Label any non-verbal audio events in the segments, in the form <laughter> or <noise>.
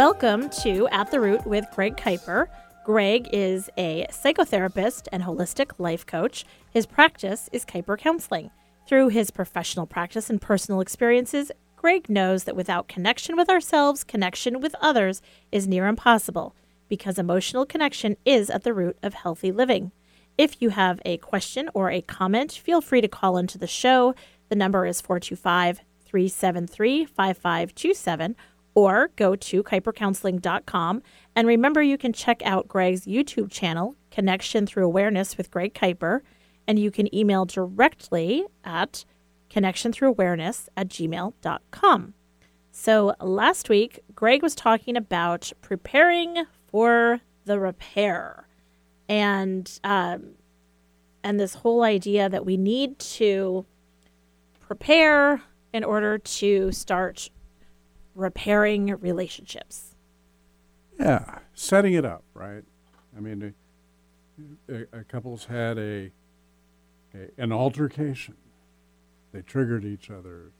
Welcome to At the Root with Greg Kiper. Greg is a psychotherapist and holistic life coach. His practice is Kiper Counseling. Through his professional practice and personal experiences, Greg knows that without connection with ourselves, connection with others is near impossible because emotional connection is at the root of healthy living. If you have a question or a comment, feel free to call into the show. The number is 425 373 5527 or go to kipercounseling.com. And remember, you can check out Greg's YouTube channel, Connection Through Awareness with Greg Kiper, and you can email directly at connectionthroughawareness at gmail.com. So last week, Greg was talking about preparing for the repair and um, and this whole idea that we need to prepare in order to start repairing relationships. Yeah, setting it up, right? I mean, a, a couple's had a, a an altercation. They triggered each other.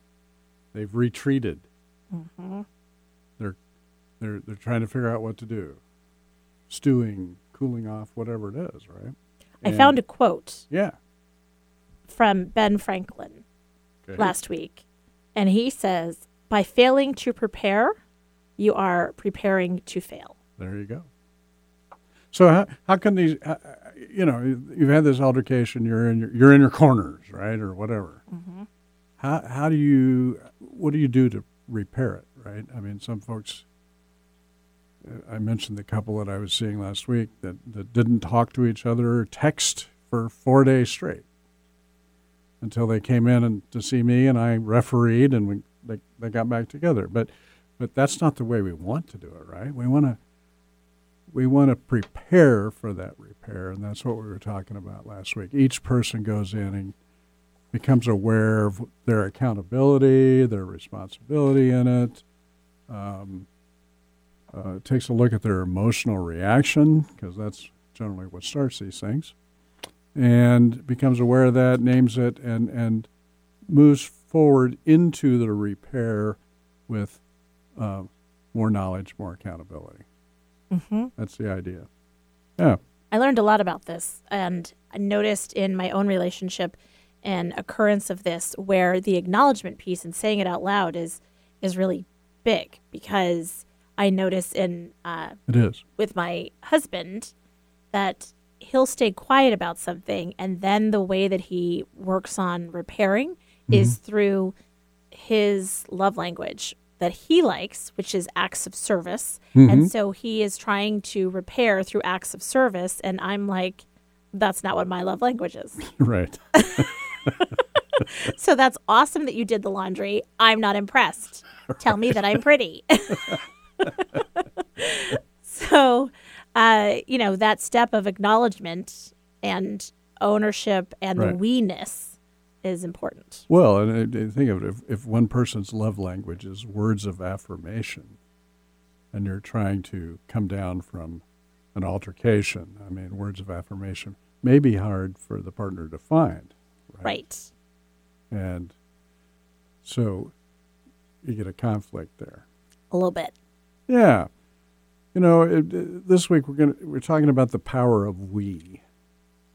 They've retreated. Mm-hmm. They're they're they're trying to figure out what to do. Stewing, cooling off, whatever it is, right? I found a quote yeah from Ben Franklin okay. last week, and he says, "By failing to prepare, you are preparing to fail." There you go. So how how can these? Uh, you know, you've had this altercation. You're in your you're in your corners, right, or whatever. Mm-hmm. How how do you? What do you do to repair it? Right. I mean, some folks. uh, I mentioned the couple that I was seeing last week that, that didn't talk to each other or text for four days straight until they came in and to see me and I refereed and we they, they got back together. But but that's not the way we want to do it, right? We want to we want to prepare for that repair, and that's what we were talking about last week. Each person goes in and becomes aware of their accountability, their responsibility in it. Um, uh, takes a look at their emotional reaction because that's generally what starts these things, and becomes aware of that, names it, and and moves forward into the repair with uh, more knowledge, more accountability. Mm-hmm. That's the idea. Yeah. I learned a lot about this, and I noticed in my own relationship an occurrence of this where the acknowledgement piece and saying it out loud is is really big because I notice in uh, It is. with my husband that he'll stay quiet about something, and then the way that he works on repairing is through his love language that he likes, which is acts of service. And so he is trying to repair through acts of service. And I'm like, that's not what my love language is. <laughs> Right. <laughs> So that's awesome that you did the laundry. I'm not impressed. Tell me that I'm pretty. <laughs> so, uh, you know, that step of acknowledgement and ownership and Right. the we-ness is important. Well, and I- I think of it if, if one person's love language is words of affirmation, and you're trying to come down from an altercation, I mean, words of affirmation may be hard for the partner to find. Right. Right. And so you get a conflict there. A little bit. Yeah. You know, it, it- this week we're going we're talking about the power of we.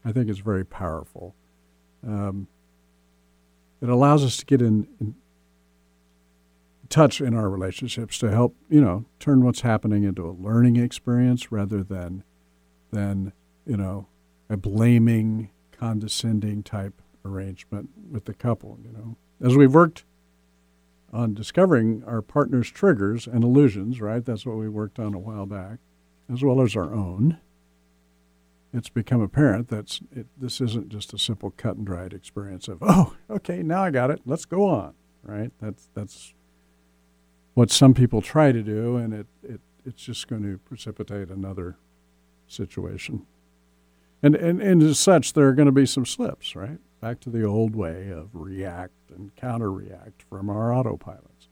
I think it's very powerful. Um, it allows us to get in, in touch in our relationships to help, you know, turn what's happening into a learning experience rather than than, you know, a blaming, condescending type arrangement with the couple, you know. As we've worked on discovering our partner's triggers and illusions, right? That's what we worked on a while back, as well as our own. It's become apparent that it, this isn't just a simple cut and dried experience of, oh, okay, now I got it. Let's go on, right? That's that's what some people try to do, and it, it it's just going to precipitate another situation. And, and, and as such, there are going to be some slips, right? Back to the old way of react and counter react from our autopilots.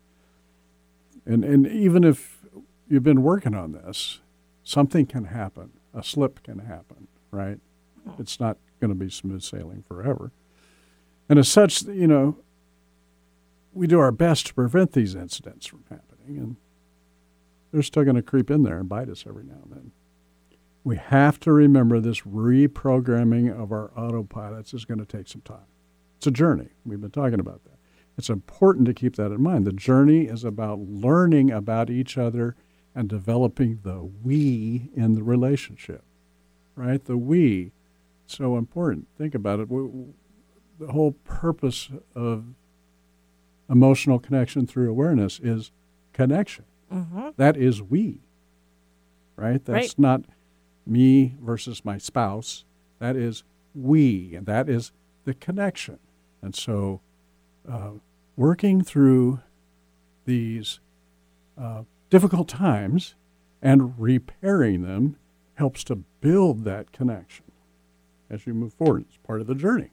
And, and even if you've been working on this, something can happen. A slip can happen, right? It's not going to be smooth sailing forever. And as such, you know, we do our best to prevent these incidents from happening. And they're still going to creep in there and bite us every now and then. We have to remember this reprogramming of our autopilots is going to take some time. It's a journey. We've been talking about that. It's important to keep that in mind. The journey is about learning about each other and developing the we in the relationship, right? The we, so important. Think about it. We, the whole purpose of emotional connection through awareness is connection. Mm-hmm. That is we, right? That's Right. not me versus my spouse. That is we, and that is the connection. And so, uh, working through these uh, difficult times and repairing them helps to build that connection as you move forward. It's part of the journey.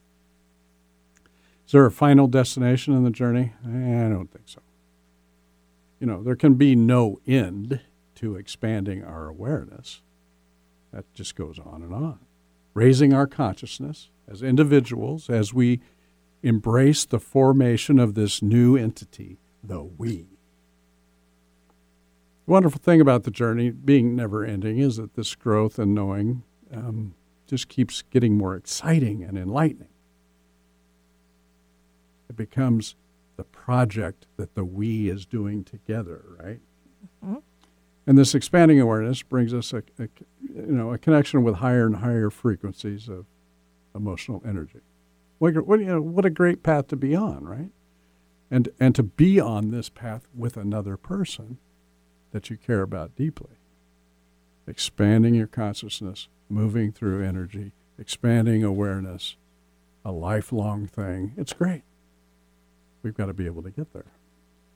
Is there a final destination in the journey? I don't think so. You know, there can be no end to expanding our awareness. That just goes on and on. Raising our consciousness as individuals as we embrace the formation of this new entity, the we. Wonderful thing about the journey being never ending is that this growth and knowing um, just keeps getting more exciting and enlightening. It becomes the project that the we is doing together, right? Mhm. And this expanding awareness brings us a, a you know a connection with higher and higher frequencies of emotional energy. What, a- what, you know, what a great path to be on, right? And and to be on this path with another person that you care about deeply. Expanding your consciousness, moving through energy, expanding awareness, a lifelong thing. It's great. We've got to be able to get there.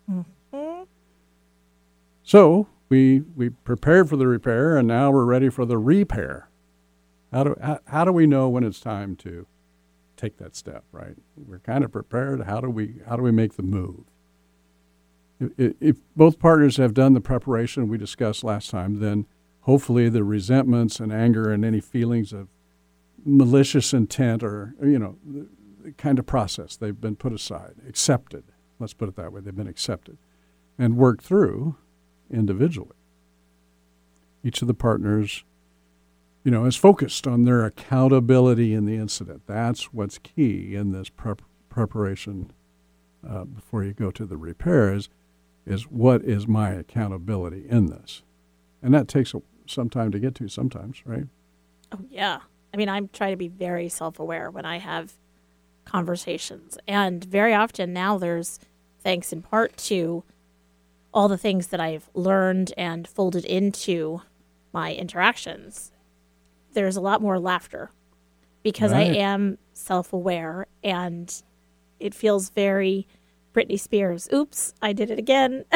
Mhm. So we we prepared for the repair, and now we're ready for the repair. How do how, how do we know when it's time to take that step? Right, we're kind of prepared. How do we how do we make the move? If, both partners have done the preparation we discussed last time, then hopefully the resentments and anger and any feelings of malicious intent or you know the kind of process they've been put aside, accepted. Let's put it that way. They've been accepted and worked through individually. Each of the partners, you know, is focused on their accountability in the incident. That's what's key in this prep, preparation uh, before you go to the repairs. Is what is my accountability in this, and that takes a, some time to get to. Sometimes, right? Oh yeah. I mean, I'm trying to be very self-aware when I have conversations, and very often now there's thanks in part to all the things that I've learned and folded into my interactions. There's a lot more laughter because I am self-aware, and it feels very Britney Spears. Oops, I did it again. <laughs>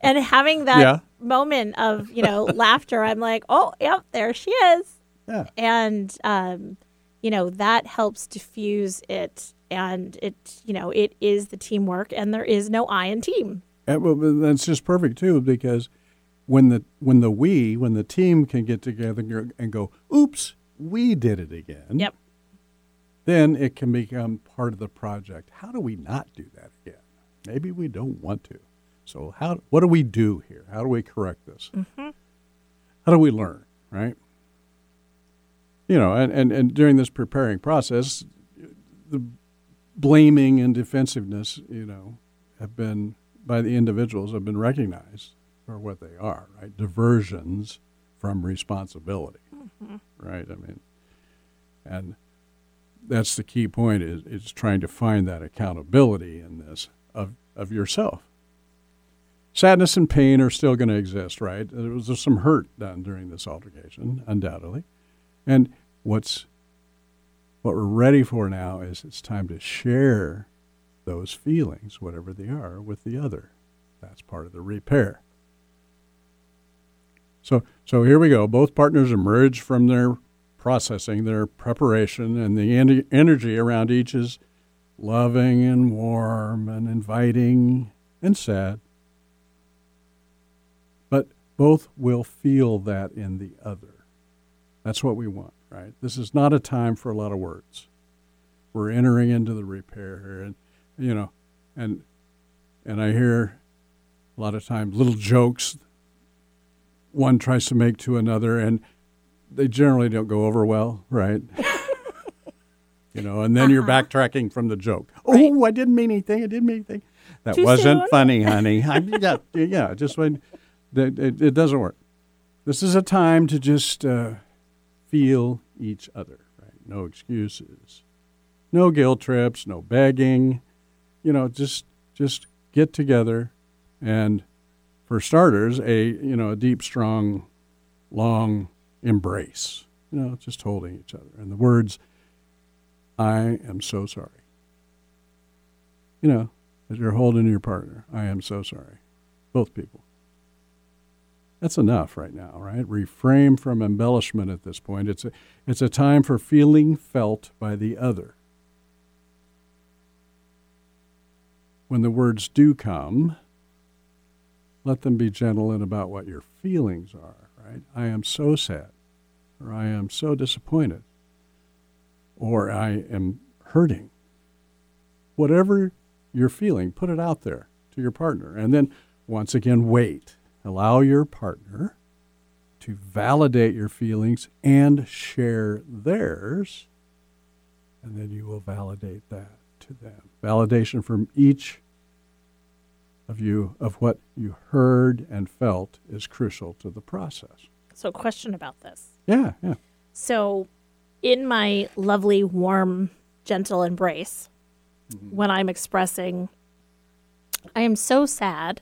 and having that Yeah. moment of you know <laughs> laughter i'm like oh yep there she is Yeah. and um you know that helps diffuse it and it you know it is the teamwork and there is no i in team And, well, that's just perfect too, because when the when the we when the team can get together and go, "Oops, we did it again." Yep. Then it can become part of the project. How do we not do that again? Maybe we don't want to. So how? What do we do here? How do we correct this? Mm-hmm. How do we learn? Right. You know, and, and, and during this preparing process, the blaming and defensiveness, you know, have been by the individuals have been recognized for what they are, right? Diversions from responsibility, right? I mean, and that's the key point is is trying to find that accountability in this of of yourself. Sadness and pain are still going to exist, right? There was some hurt done during this altercation, undoubtedly, and what's what we're ready for now is it's time to share those feelings, whatever they are, with the other. That's part of the repair. So, so here we go. Both partners emerge from their processing, their preparation, and the en- energy around each is loving and warm and inviting and sad. But both will feel that in the other. That's what we want, right? This is not a time for a lot of words. We're entering into the repair here, and you know, and and I hear a lot of times little jokes one tries to make to another, and they generally don't go over well, right? you know, and then you're backtracking from the joke. Oh, I didn't mean anything. I didn't mean anything. That Too wasn't soon? funny, honey. I, yeah, yeah. Just when it, it, it doesn't work. This is a time to just uh, feel each other. Right? No excuses, no guilt trips, no begging. You know, just just get together, and for starters, a you know a deep, strong, long embrace. You know, just holding each other, and the words, "I am so sorry." You know, as you're holding your partner, I am so sorry. Both people. That's enough right now, right? Refrain from embellishment at this point. It's a, it's a time for feeling felt by the other. When the words do come, let them be gentle and about what your feelings are, right? I am so sad, or I am so disappointed, or I am hurting. Whatever you're feeling, put it out there to your partner. And then once again, wait. Allow your partner to validate your feelings and share theirs. And then you will validate that to them. Validation from each of you of what you heard and felt is crucial to the process. So, question about this. Yeah, yeah. So, in my lovely, warm, gentle embrace, mm-hmm. when I'm expressing, I am so sad.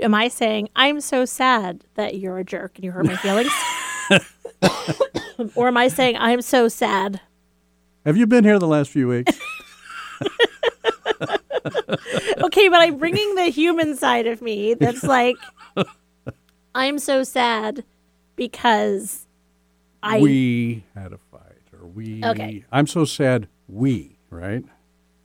Am I saying, I'm so sad that you're a jerk and you hurt my <laughs> feelings? or am I saying, I'm so sad? Have you been here the last few weeks? <laughs> Okay, but I'm bringing the human side of me that's <laughs> like, I'm so sad because I. we had a fight or we Okay. I'm so sad we, right?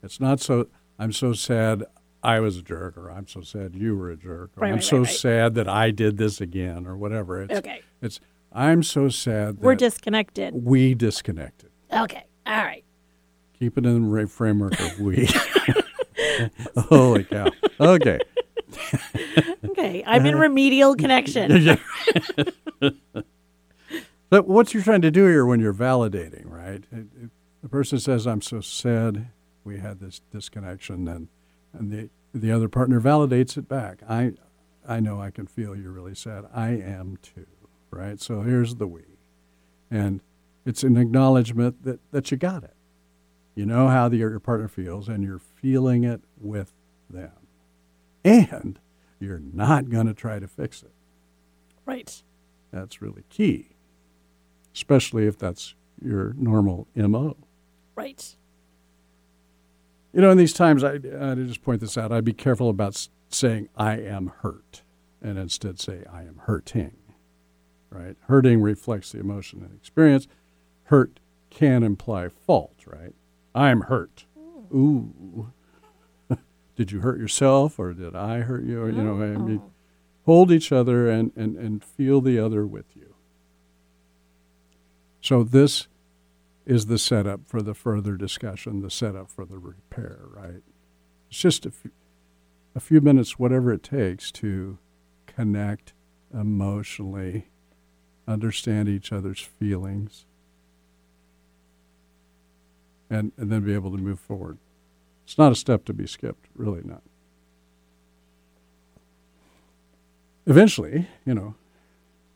It's not so I'm so sad I was a jerk or I'm so sad you were a jerk or Right, I'm right, so right, sad that I did this again or whatever. It's Okay. it's I'm so sad that We're disconnected. we disconnected. Okay. All right. Keep it in the ra- framework of we. <laughs> Holy cow. Okay. <laughs> Okay. I'm in remedial connection. <laughs> But what you're trying to do here when you're validating, right? It, it, the person says, "I'm so sad we had this disconnection," and and the the other partner validates it back. I I know I can feel you're really sad. I am too, right? So here's the we, and it's an acknowledgement that that you got it. You know how the, your partner feels, and you're feeling it with them, and you're not going to try to fix it. Right. That's really key, especially if that's your normal MO. Right. You know, in these times, I, I just point this out. I'd be careful about saying I am hurt and instead say I am hurting, right? Hurting reflects the emotion and experience. Hurt can imply fault, right? I'm hurt. Hmm. Ooh. <laughs> did you hurt yourself or did I hurt you? Or, you know, I mean, oh. hold each other and, and, and feel the other with you. So this is the setup for the further discussion, the setup for the repair, right? It's just a few, a few minutes, whatever it takes to connect emotionally, understand each other's feelings, and, and then be able to move forward. It's not a step to be skipped, really not. Eventually, you know,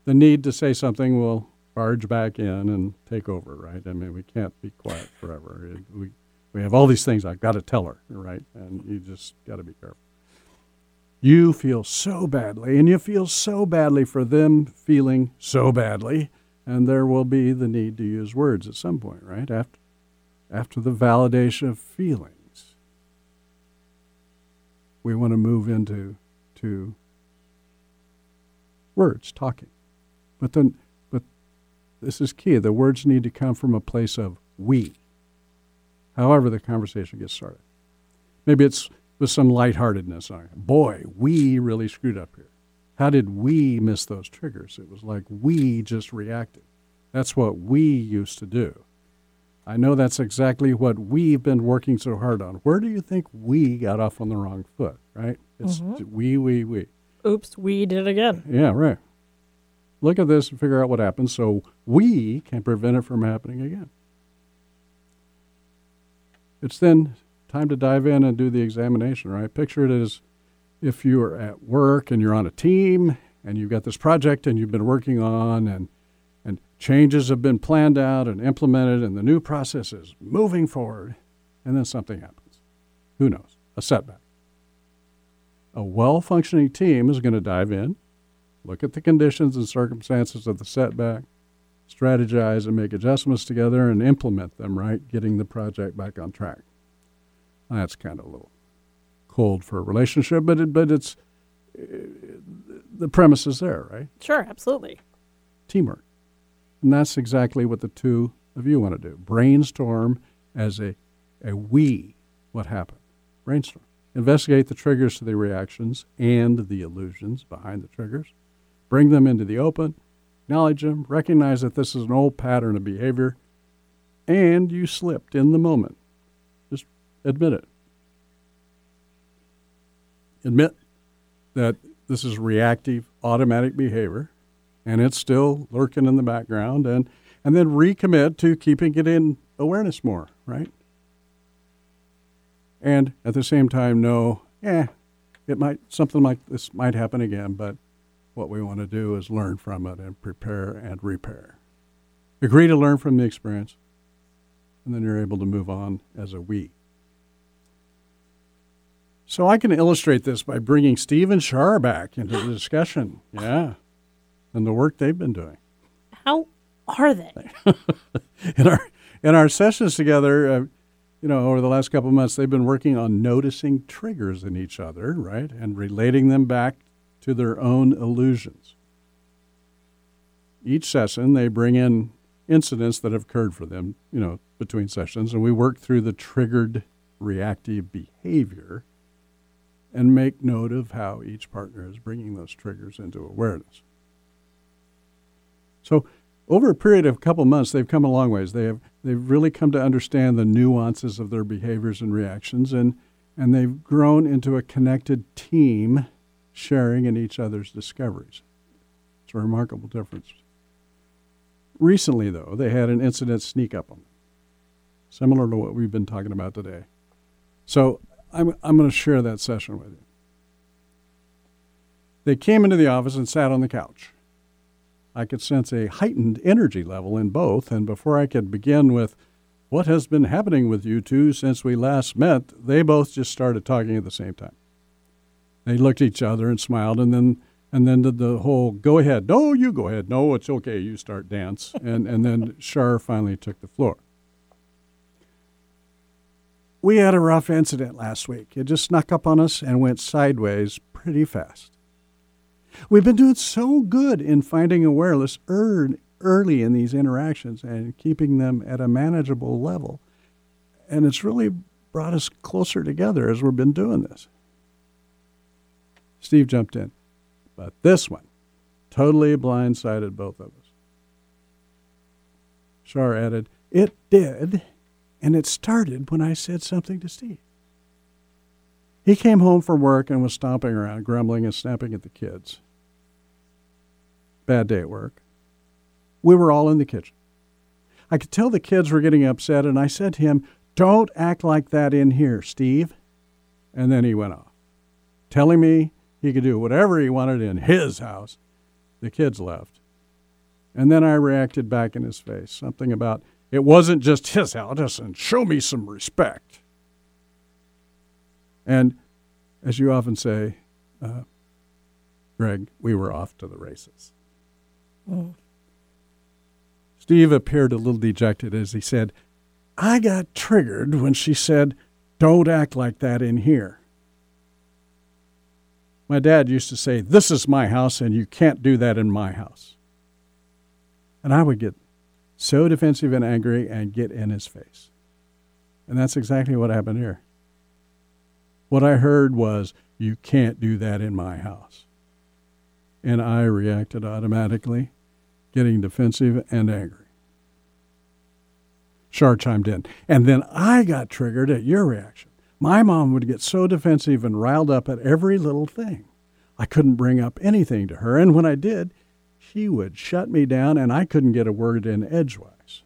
the need to say something will barge back in and take over, right? I mean, we can't be quiet forever. It- We, we have all these things I've got to tell her, right? And you just got to be careful. You feel so badly, and you feel so badly for them feeling so badly, and there will be the need to use words at some point, right? After, after the validation of feelings, we want to move into to words, talking. But then, this is key. The words need to come from a place of we. However, the conversation gets started. Maybe it's with some lightheartedness. on it. Boy, we really screwed up here. How did we miss those triggers? It was like we just reacted. That's what we used to do. I know that's exactly what we've been working so hard on. Where do you think we got off on the wrong foot, right? It's mm-hmm. we, we, we. Oops, we did it again. Yeah, right. Look at this and figure out what happened so we can prevent it from happening again. It's then time to dive in and do the examination, right? Picture it as if you are at work and you're on a team and you've got this project and you've been working on and and changes have been planned out and implemented and the new process is moving forward and then something happens. Who knows? A setback. A well-functioning team is going to dive in, look at the conditions and circumstances of the setback, strategize and make adjustments together and implement them, right? Getting the project back on track. That's kind of a little cold for a relationship, but it, but it's the premise is there, right? Sure, absolutely. Teamwork. And that's exactly what the two of you want to do. Brainstorm as a, a we what happened. Brainstorm. Investigate the triggers to the reactions and the illusions behind the triggers. Bring them into the open. Acknowledge them. Recognize that this is an old pattern of behavior and you slipped in the moment. Just admit it. Admit that this is reactive, automatic behavior, and it's still lurking in the background, and and then recommit to keeping it in awareness more, right? And at the same time, know, yeah, it might something like this might happen again, but what we want to do is learn from it and prepare and repair. Agree to learn from the experience, and then you're able to move on as a we. So I can illustrate this by bringing Steve and Shar back into the discussion. <gasps> Yeah. And the work they've been doing. How are they? <laughs> in our in our sessions together, uh, you know, over the last couple of months, they've been working on noticing triggers in each other, right, and relating them back to their own illusions. Each session, they bring in incidents that have occurred for them, you know, between sessions, and we work through the triggered reactive behavior and make note of how each partner is bringing those triggers into awareness. So, over a period of a couple months, they've come a long ways. They have they've really come to understand the nuances of their behaviors and reactions, and and they've grown into a connected team, sharing in each other's discoveries. It's a remarkable difference. Recently, though, they had an incident sneak up on them, similar to what we've been talking about today. So I'm, I'm going to share that session with you. They came into the office and sat on the couch. I could sense a heightened energy level in both, and before I could begin with what has been happening with you two since we last met, they both just started talking at the same time. They looked at each other and smiled, and then and then did the whole "go ahead, no, you go ahead, no, it's okay, you start dance," and and then Shar finally took the floor we had a rough incident last week. It just snuck up on us and went sideways pretty fast. We've been doing so good in finding awareness early in these interactions and keeping them at a manageable level. And it's really brought us closer together as we've been doing this. Steve jumped in. But this one totally blindsided both of us. Shar added, It did and it started when I said something to Steve. He came home from work and was stomping around, grumbling and snapping at the kids. Bad day at work. We were all in the kitchen. I could tell the kids were getting upset, and I said to him, Don't act like that in here, Steve. And then he went off, telling me he could do whatever he wanted in his house. The kids left. And then I reacted back in his face, something about it wasn't just his house, and show me some respect. And as you often say, uh, Greg, we were off to the races. Mm. Steve appeared a little dejected as he said, I got triggered when she said, Don't act like that in here. My dad used to say, This is my house, and you can't do that in my house. And I would get so defensive and angry and get in his face. And that's exactly what happened here. What I heard was, You can't do that in my house. And I reacted automatically, getting defensive and angry. Shar chimed in. And then I got triggered at your reaction. My mom would get so defensive and riled up at every little thing. I couldn't bring up anything to her, and when I did, she would shut me down and I couldn't get a word in edgewise.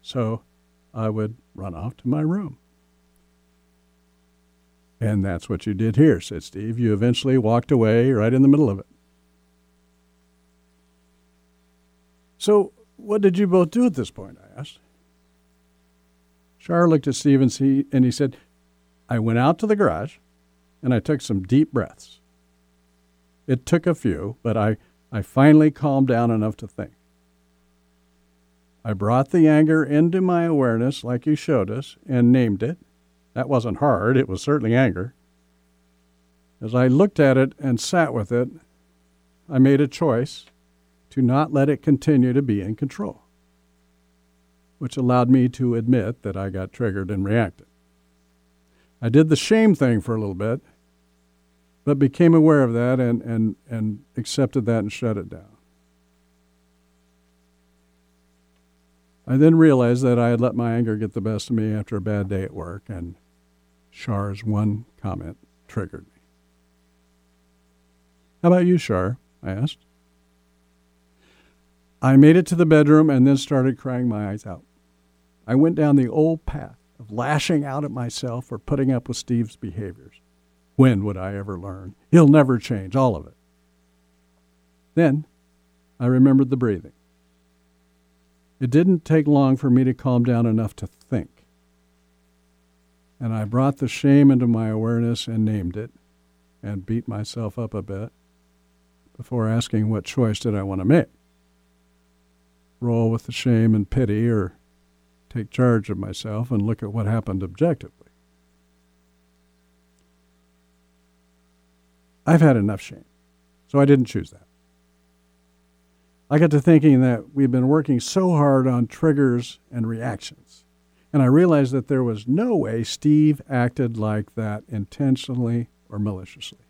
So I would run off to my room. And that's what you did here, said Steve. You eventually walked away right in the middle of it. So, what did you both do at this point? I asked. Shar looked at Steve and he, and he said, I went out to the garage and I took some deep breaths. It took a few, but I, I finally calmed down enough to think. I brought the anger into my awareness like you showed us and named it. That wasn't hard, it was certainly anger. As I looked at it and sat with it, I made a choice to not let it continue to be in control, which allowed me to admit that I got triggered and reacted. I did the shame thing for a little bit, but became aware of that and, and, and accepted that and shut it down. I then realized that I had let my anger get the best of me after a bad day at work, and Shar's one comment triggered me. How about you, Shar? I asked. I made it to the bedroom and then started crying my eyes out. I went down the old path of lashing out at myself for putting up with Steve's behaviors. When would I ever learn? He'll never change, all of it. Then I remembered the breathing. It didn't take long for me to calm down enough to think. And I brought the shame into my awareness and named it and beat myself up a bit before asking what choice did I want to make. Roll with the shame and pity or take charge of myself and look at what happened objectively. I've had enough shame, so I didn't choose that. I got to thinking that we've been working so hard on triggers and reactions. And I realized that there was no way Steve acted like that intentionally or maliciously.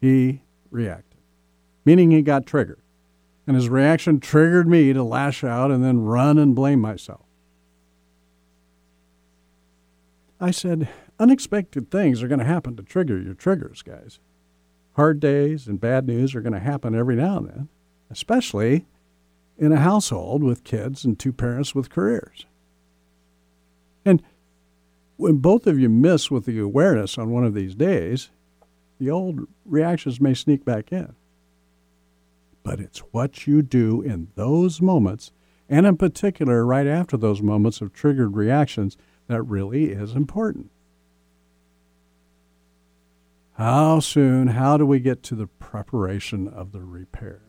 He reacted, meaning he got triggered. And his reaction triggered me to lash out and then run and blame myself. I said, unexpected things are going to happen to trigger your triggers, guys. Hard days and bad news are going to happen every now and then especially in a household with kids and two parents with careers. And when both of you miss with the awareness on one of these days, the old reactions may sneak back in. But it's what you do in those moments, and in particular, right after those moments of triggered reactions, that really is important. How soon, how do we get to the preparation of the repair?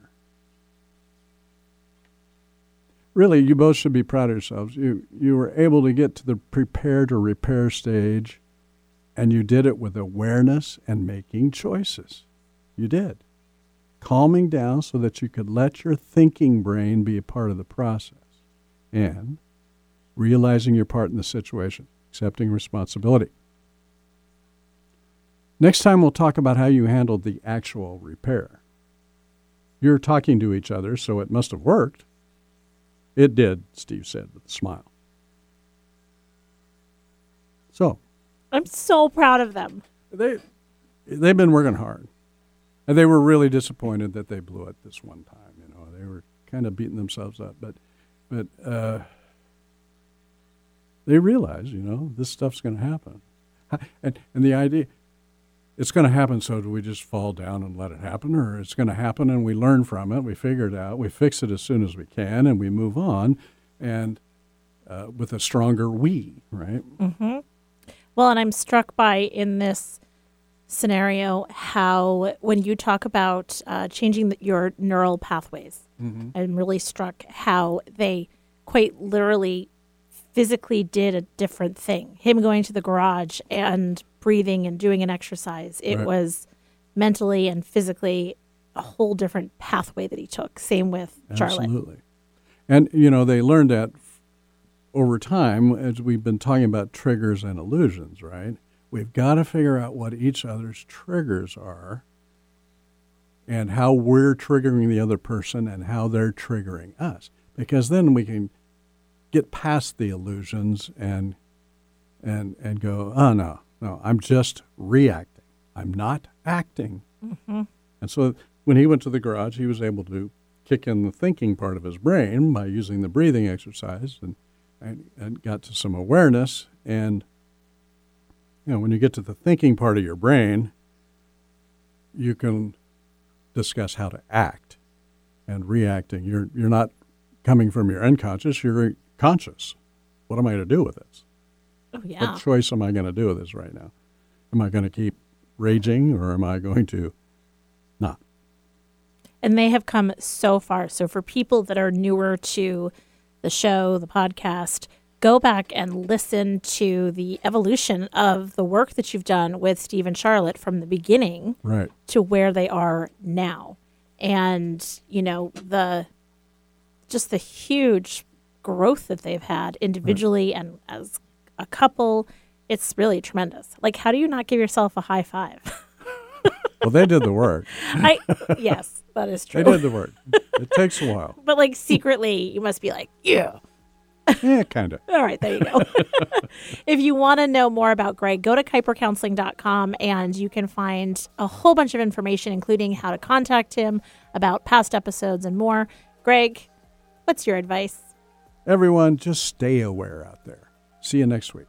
really, you both should be proud of yourselves. You you were able to get to the prepare to repair stage, and you did it with awareness and making choices. You did, calming down so that you could let your thinking brain be a part of the process, and realizing your part in the situation, accepting responsibility. Next time, we'll talk about how you handled the actual repair. You're talking to each other, so it must have worked. It did, Steve said with a smile. So, I'm so proud of them. They they've been working hard. And they were really disappointed that they blew it this one time, you know. They were kind of beating themselves up, but but uh, they realize, you know, this stuff's going to happen. And and the idea it's going to happen. So do we just fall down and let it happen, or it's going to happen and we learn from it, we figure it out, we fix it as soon as we can, and we move on, and uh, with a stronger we, right? Mm-hmm. Well, and I'm struck by in this scenario how when you talk about uh, changing the, your neural pathways, mm-hmm. I'm really struck how they quite literally physically did a different thing. Him going to the garage and breathing and doing an exercise. It right. was mentally and physically a whole different pathway that he took. Same with Charlotte. Absolutely. And, you know, they learned that over time as we've been talking about triggers and illusions, right? We've got to figure out what each other's triggers are and how we're triggering the other person and how they're triggering us. Because then we can get past the illusions and and and go, oh no, no, I'm just reacting. I'm not acting. Mm-hmm. And so when he went to the garage, he was able to kick in the thinking part of his brain by using the breathing exercise and, and, and got to some awareness. And, you know, when you get to the thinking part of your brain, you can discuss how to act and reacting. You're, you're not coming from your unconscious, you're conscious. What am I going to do with this? Oh, yeah. What choice am I going to do with this right now? Am I going to keep raging or am I going to not? And they have come so far. So for people that are newer to the show, the podcast, go back and listen to the evolution of the work that you've done with Steve and Charlotte from the beginning Right. to where they are now. And, you know, the just the huge growth that they've had individually and as a couple. It's really tremendous. Like, how do you not give yourself a high five? <laughs> Well, they did the work. I yes, that is true. They did the work. It takes a while. But like secretly, you must be like, yeah. Yeah, kind of. <laughs> All right, there you go. <laughs> if you want to know more about Greg, go to kipercounseling.com and you can find a whole bunch of information, including how to contact him, about past episodes, and more. Greg, what's your advice? Everyone, just stay aware out there. See you next week.